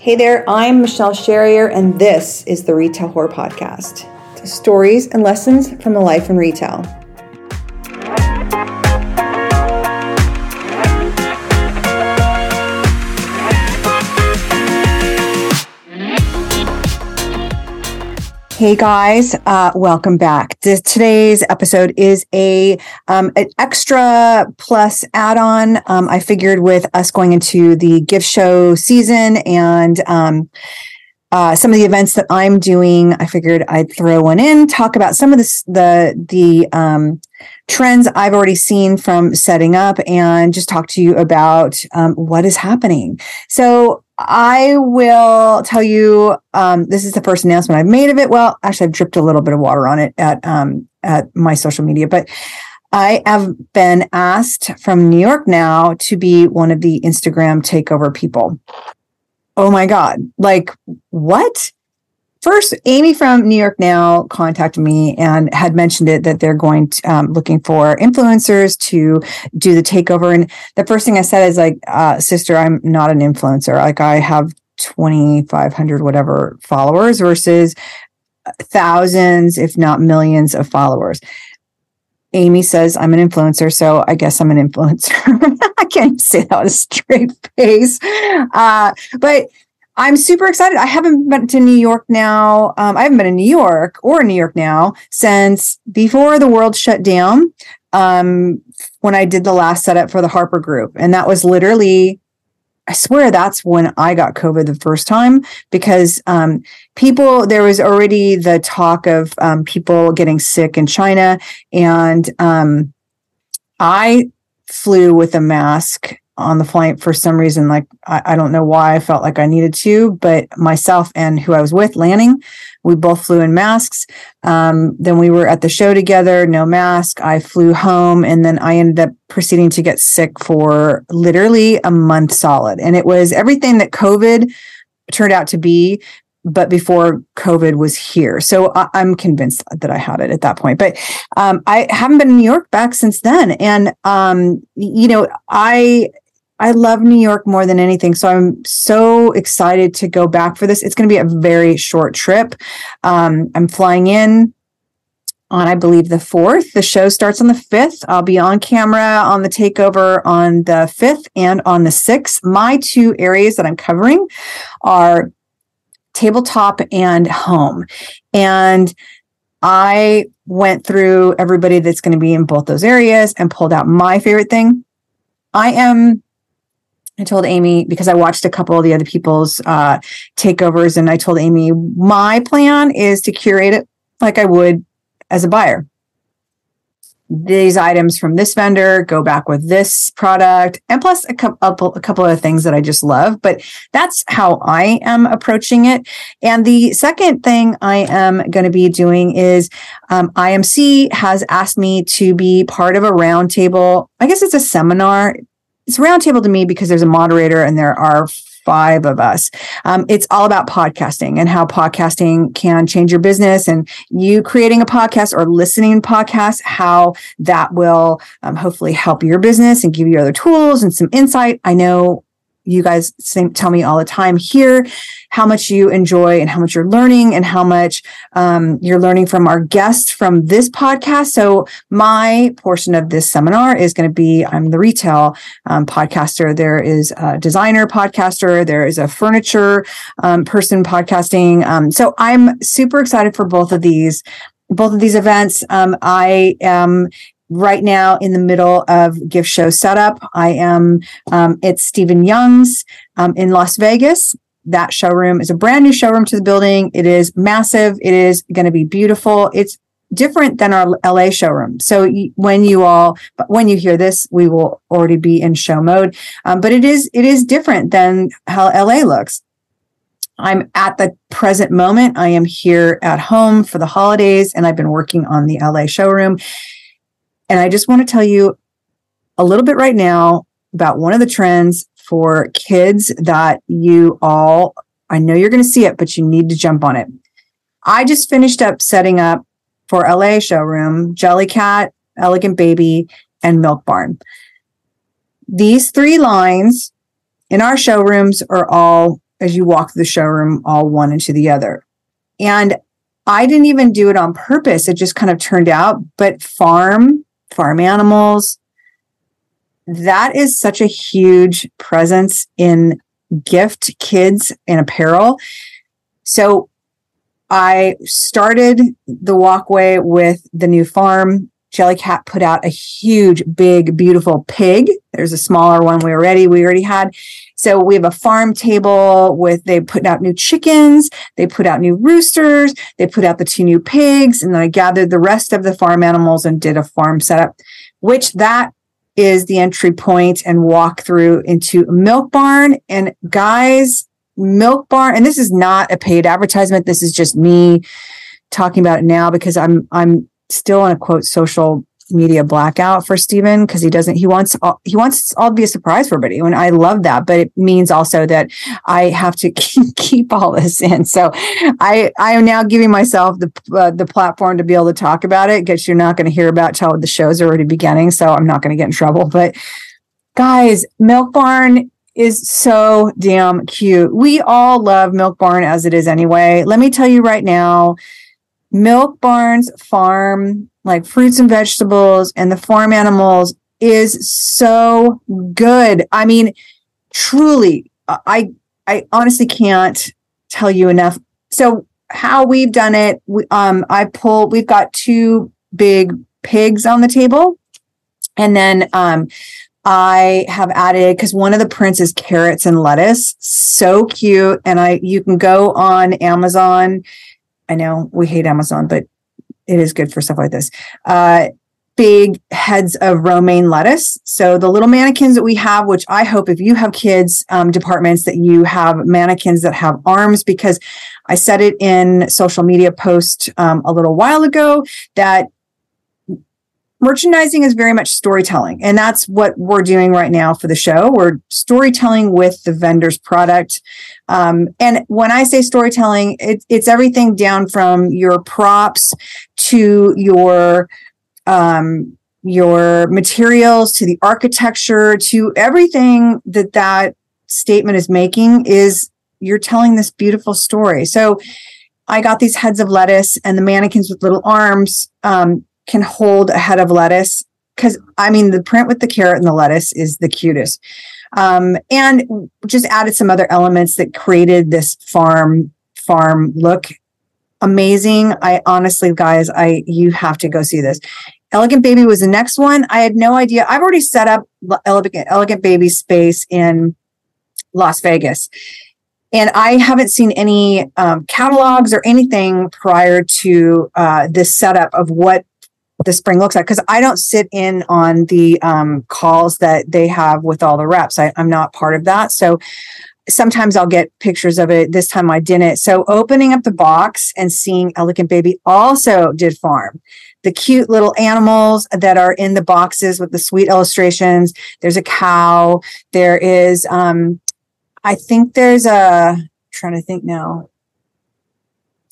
Hey there, I'm Michelle Sherrier, and this is the Retail Whore Podcast stories and lessons from the life in retail. Hey guys, uh, welcome back. Today's episode is a um, an extra plus add-on. Um, I figured with us going into the gift show season and um, uh, some of the events that I'm doing, I figured I'd throw one in, talk about some of the the the um, trends I've already seen from setting up, and just talk to you about um, what is happening. So I will tell you um, this is the first announcement I've made of it. Well, actually, I've dripped a little bit of water on it at um, at my social media, but I have been asked from New York now to be one of the Instagram takeover people. Oh my God. Like, what? First, Amy from New York Now contacted me and had mentioned it that they're going to um, looking for influencers to do the takeover. And the first thing I said is like, uh, sister, I'm not an influencer. Like I have 2,500 whatever followers versus thousands, if not millions of followers. Amy says I'm an influencer, so I guess I'm an influencer. I can't say that with a straight face. Uh, but I'm super excited. I haven't been to New York now. Um, I haven't been in New York or New York now since before the world shut down. Um, when I did the last setup for the Harper Group, and that was literally, I swear that's when I got COVID the first time because um, people there was already the talk of um, people getting sick in China, and um, I flew with a mask on the flight for some reason. Like, I, I, don't know why I felt like I needed to, but myself and who I was with, Lanning, we both flew in masks. Um, then we were at the show together, no mask. I flew home and then I ended up proceeding to get sick for literally a month solid. And it was everything that COVID turned out to be, but before COVID was here. So I, am convinced that I had it at that point. But um, I haven't been in New York back since then. And, um, you know, I I love New York more than anything. So I'm so excited to go back for this. It's going to be a very short trip. Um, I'm flying in on, I believe, the 4th. The show starts on the 5th. I'll be on camera on the takeover on the 5th and on the 6th. My two areas that I'm covering are tabletop and home. And I went through everybody that's going to be in both those areas and pulled out my favorite thing. I am I told Amy because I watched a couple of the other people's uh, takeovers, and I told Amy my plan is to curate it like I would as a buyer. These items from this vendor go back with this product, and plus a couple a couple of things that I just love. But that's how I am approaching it. And the second thing I am going to be doing is um, IMC has asked me to be part of a roundtable. I guess it's a seminar it's roundtable to me because there's a moderator and there are five of us. Um, it's all about podcasting and how podcasting can change your business and you creating a podcast or listening to podcasts, how that will um, hopefully help your business and give you other tools and some insight. I know you guys tell me all the time here how much you enjoy and how much you're learning and how much um, you're learning from our guests from this podcast. So my portion of this seminar is going to be I'm the retail um, podcaster. There is a designer podcaster. There is a furniture um, person podcasting. Um, so I'm super excited for both of these both of these events. Um, I am right now in the middle of gift show setup. I am um, it's Stephen Young's um, in Las Vegas. That showroom is a brand new showroom to the building. It is massive. It is going to be beautiful. It's different than our LA showroom. So when you all, when you hear this, we will already be in show mode. Um, but it is, it is different than how LA looks. I'm at the present moment. I am here at home for the holidays and I've been working on the LA showroom. And I just want to tell you a little bit right now about one of the trends for kids that you all, I know you're going to see it, but you need to jump on it. I just finished up setting up for LA showroom, Jellycat, Elegant Baby, and Milk Barn. These three lines in our showrooms are all as you walk through the showroom, all one into the other. And I didn't even do it on purpose. It just kind of turned out. But farm, farm animals, that is such a huge presence in gift kids and apparel. So I started the walkway with the new farm. Jellycat put out a huge, big, beautiful pig. There's a smaller one we already we already had. So we have a farm table with they put out new chickens, they put out new roosters, they put out the two new pigs, and then I gathered the rest of the farm animals and did a farm setup, which that is the entry point and walk through into Milk Barn. And guys, Milk Barn, and this is not a paid advertisement. This is just me talking about it now because I'm I'm still in a quote social media blackout for Stephen because he doesn't he wants all, he wants all to be a surprise for everybody and I love that but it means also that I have to keep all this in so I I am now giving myself the uh, the platform to be able to talk about it because you're not going to hear about till the show's are already beginning so I'm not going to get in trouble but guys Milk Barn is so damn cute. We all love Milk Barn as it is anyway. Let me tell you right now, Milk Barn's farm like fruits and vegetables and the farm animals is so good. I mean, truly, I I honestly can't tell you enough. So how we've done it, we, um, I pull. We've got two big pigs on the table, and then um, I have added because one of the prints is carrots and lettuce, so cute. And I you can go on Amazon. I know we hate Amazon, but it is good for stuff like this. Uh, big heads of romaine lettuce. So the little mannequins that we have, which I hope if you have kids um, departments that you have mannequins that have arms, because I said it in social media post um, a little while ago that merchandising is very much storytelling and that's what we're doing right now for the show. We're storytelling with the vendor's product. Um, and when i say storytelling it, it's everything down from your props to your um, your materials to the architecture to everything that that statement is making is you're telling this beautiful story. So i got these heads of lettuce and the mannequins with little arms. Um, can hold a head of lettuce because I mean the print with the carrot and the lettuce is the cutest. Um, and just added some other elements that created this farm farm look amazing. I honestly, guys, I you have to go see this. Elegant Baby was the next one. I had no idea. I've already set up Elegant, Elegant Baby space in Las Vegas. And I haven't seen any um, catalogs or anything prior to uh, this setup of what the spring looks like because I don't sit in on the um, calls that they have with all the reps. I, I'm not part of that. So sometimes I'll get pictures of it. This time I didn't. So opening up the box and seeing Elegant Baby also did farm. The cute little animals that are in the boxes with the sweet illustrations. There's a cow. There is, um, I think there's a, I'm trying to think now.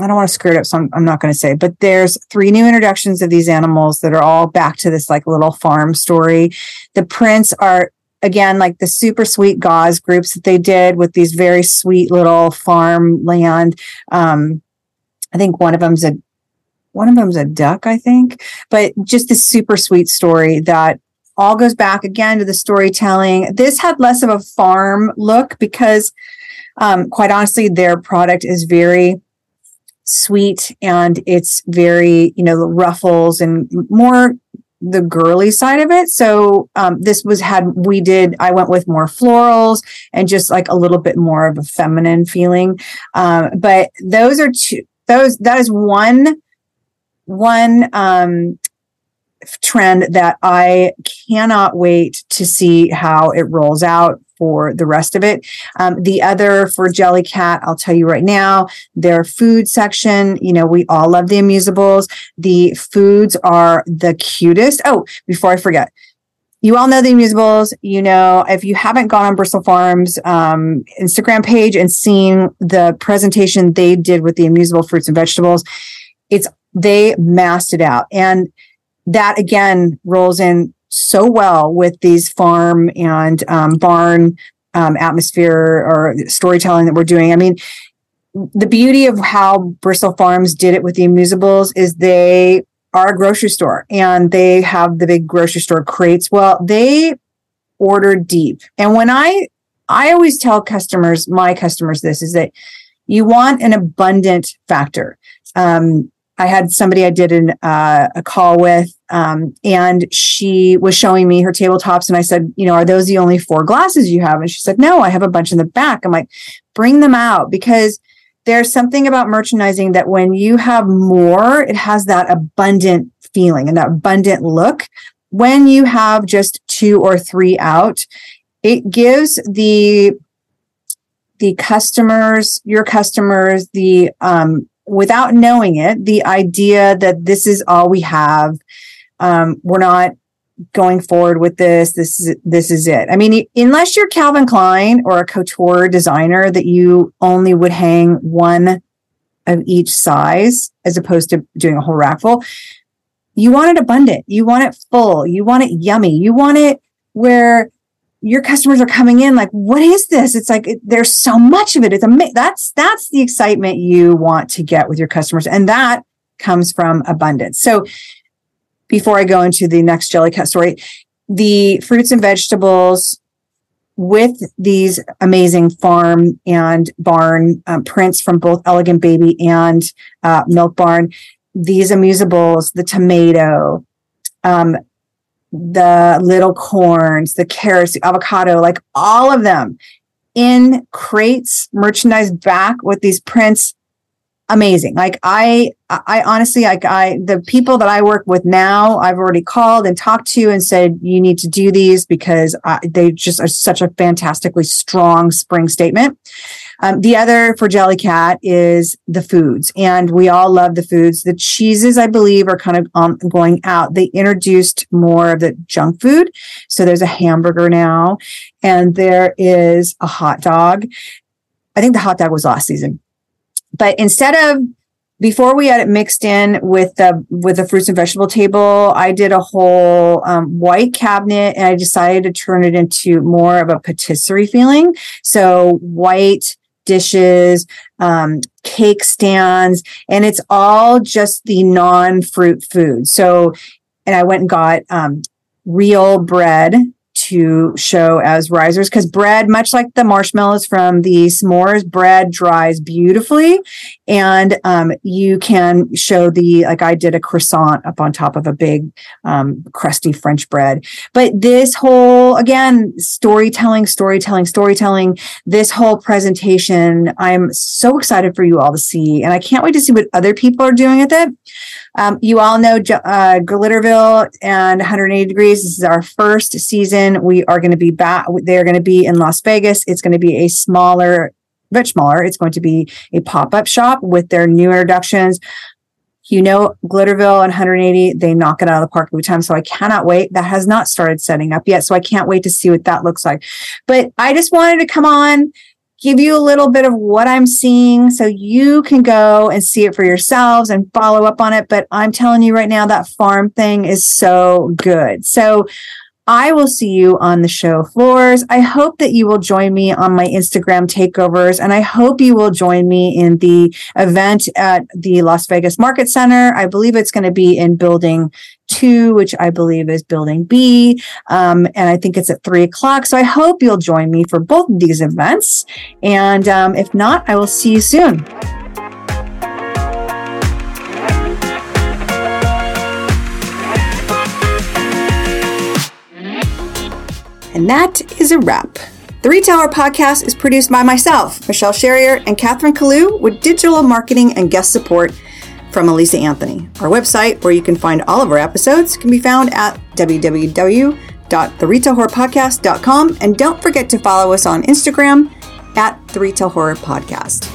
I don't want to screw it up, so I'm, I'm not going to say, but there's three new introductions of these animals that are all back to this like little farm story. The prints are again like the super sweet gauze groups that they did with these very sweet little farm land. Um, I think one of them's a one of them's a duck, I think, but just a super sweet story that all goes back again to the storytelling. This had less of a farm look because, um, quite honestly, their product is very sweet and it's very, you know, the ruffles and more the girly side of it. So um, this was had we did I went with more florals and just like a little bit more of a feminine feeling. Um, but those are two those that is one one um, trend that I cannot wait to see how it rolls out for the rest of it. Um, the other for Jellycat, I'll tell you right now, their food section, you know, we all love the amuseables. The foods are the cutest. Oh, before I forget, you all know the amusables. You know, if you haven't gone on Bristol Farms um, Instagram page and seen the presentation they did with the amuseable fruits and vegetables, it's they massed it out. And that again rolls in so well with these farm and um, barn um, atmosphere or storytelling that we're doing. I mean, the beauty of how Bristol Farms did it with the amuseables is they are a grocery store and they have the big grocery store crates. Well, they order deep. And when I I always tell customers, my customers this is that you want an abundant factor. Um, I had somebody I did an, uh, a call with, um, and she was showing me her tabletops. And I said, you know, are those the only four glasses you have? And she said, no, I have a bunch in the back. I'm like, bring them out because there's something about merchandising that when you have more, it has that abundant feeling and that abundant look. When you have just two or three out, it gives the the customers, your customers, the um, without knowing it, the idea that this is all we have. Um, we're not going forward with this. This is this is it. I mean, unless you're Calvin Klein or a couture designer that you only would hang one of each size as opposed to doing a whole rack full. You want it abundant. You want it full. You want it yummy. You want it where your customers are coming in like, what is this? It's like there's so much of it. It's amazing. That's that's the excitement you want to get with your customers, and that comes from abundance. So, before I go into the next Jellycat story, the fruits and vegetables with these amazing farm and barn um, prints from both Elegant Baby and uh, Milk Barn, these amuseables, the tomato, um, the little corns, the carrots, the avocado, like all of them in crates, merchandise back with these prints. Amazing. Like I, I honestly, like I, the people that I work with now, I've already called and talked to and said, you need to do these because I, they just are such a fantastically strong spring statement. Um, the other for Jellycat is the foods, and we all love the foods. The cheeses, I believe, are kind of um, going out. They introduced more of the junk food. So there's a hamburger now, and there is a hot dog. I think the hot dog was last season. But instead of before we had it mixed in with the with the fruits and vegetable table i did a whole um, white cabinet and i decided to turn it into more of a patisserie feeling so white dishes, um, cake stands, and it's all just the non fruit food. So, and I went and got um, real bread to show as risers because bread, much like the marshmallows from the s'mores, bread dries beautifully. And um, you can show the, like I did a croissant up on top of a big, um, crusty French bread. But this whole, again, storytelling, storytelling, storytelling, this whole presentation, I'm so excited for you all to see. And I can't wait to see what other people are doing with it. Um, you all know uh, Glitterville and 180 Degrees. This is our first season. We are going to be back. They're going to be in Las Vegas. It's going to be a smaller, much smaller. It's going to be a pop up shop with their new introductions. You know, Glitterville and 180, they knock it out of the park every time. So I cannot wait. That has not started setting up yet. So I can't wait to see what that looks like. But I just wanted to come on give you a little bit of what I'm seeing so you can go and see it for yourselves and follow up on it. But I'm telling you right now, that farm thing is so good. So I will see you on the show floors. I hope that you will join me on my Instagram takeovers, and I hope you will join me in the event at the Las Vegas Market Center. I believe it's going to be in building two, which I believe is building B. Um, and I think it's at three o'clock. So I hope you'll join me for both of these events. And um, if not, I will see you soon. And that is a wrap. The Retail podcast is produced by myself, Michelle Sherrier, and Catherine Kalu with digital marketing and guest support from Elisa Anthony. Our website, where you can find all of our episodes, can be found at www.theretailwhorepodcast.com. And don't forget to follow us on Instagram at The Retail Whore Podcast.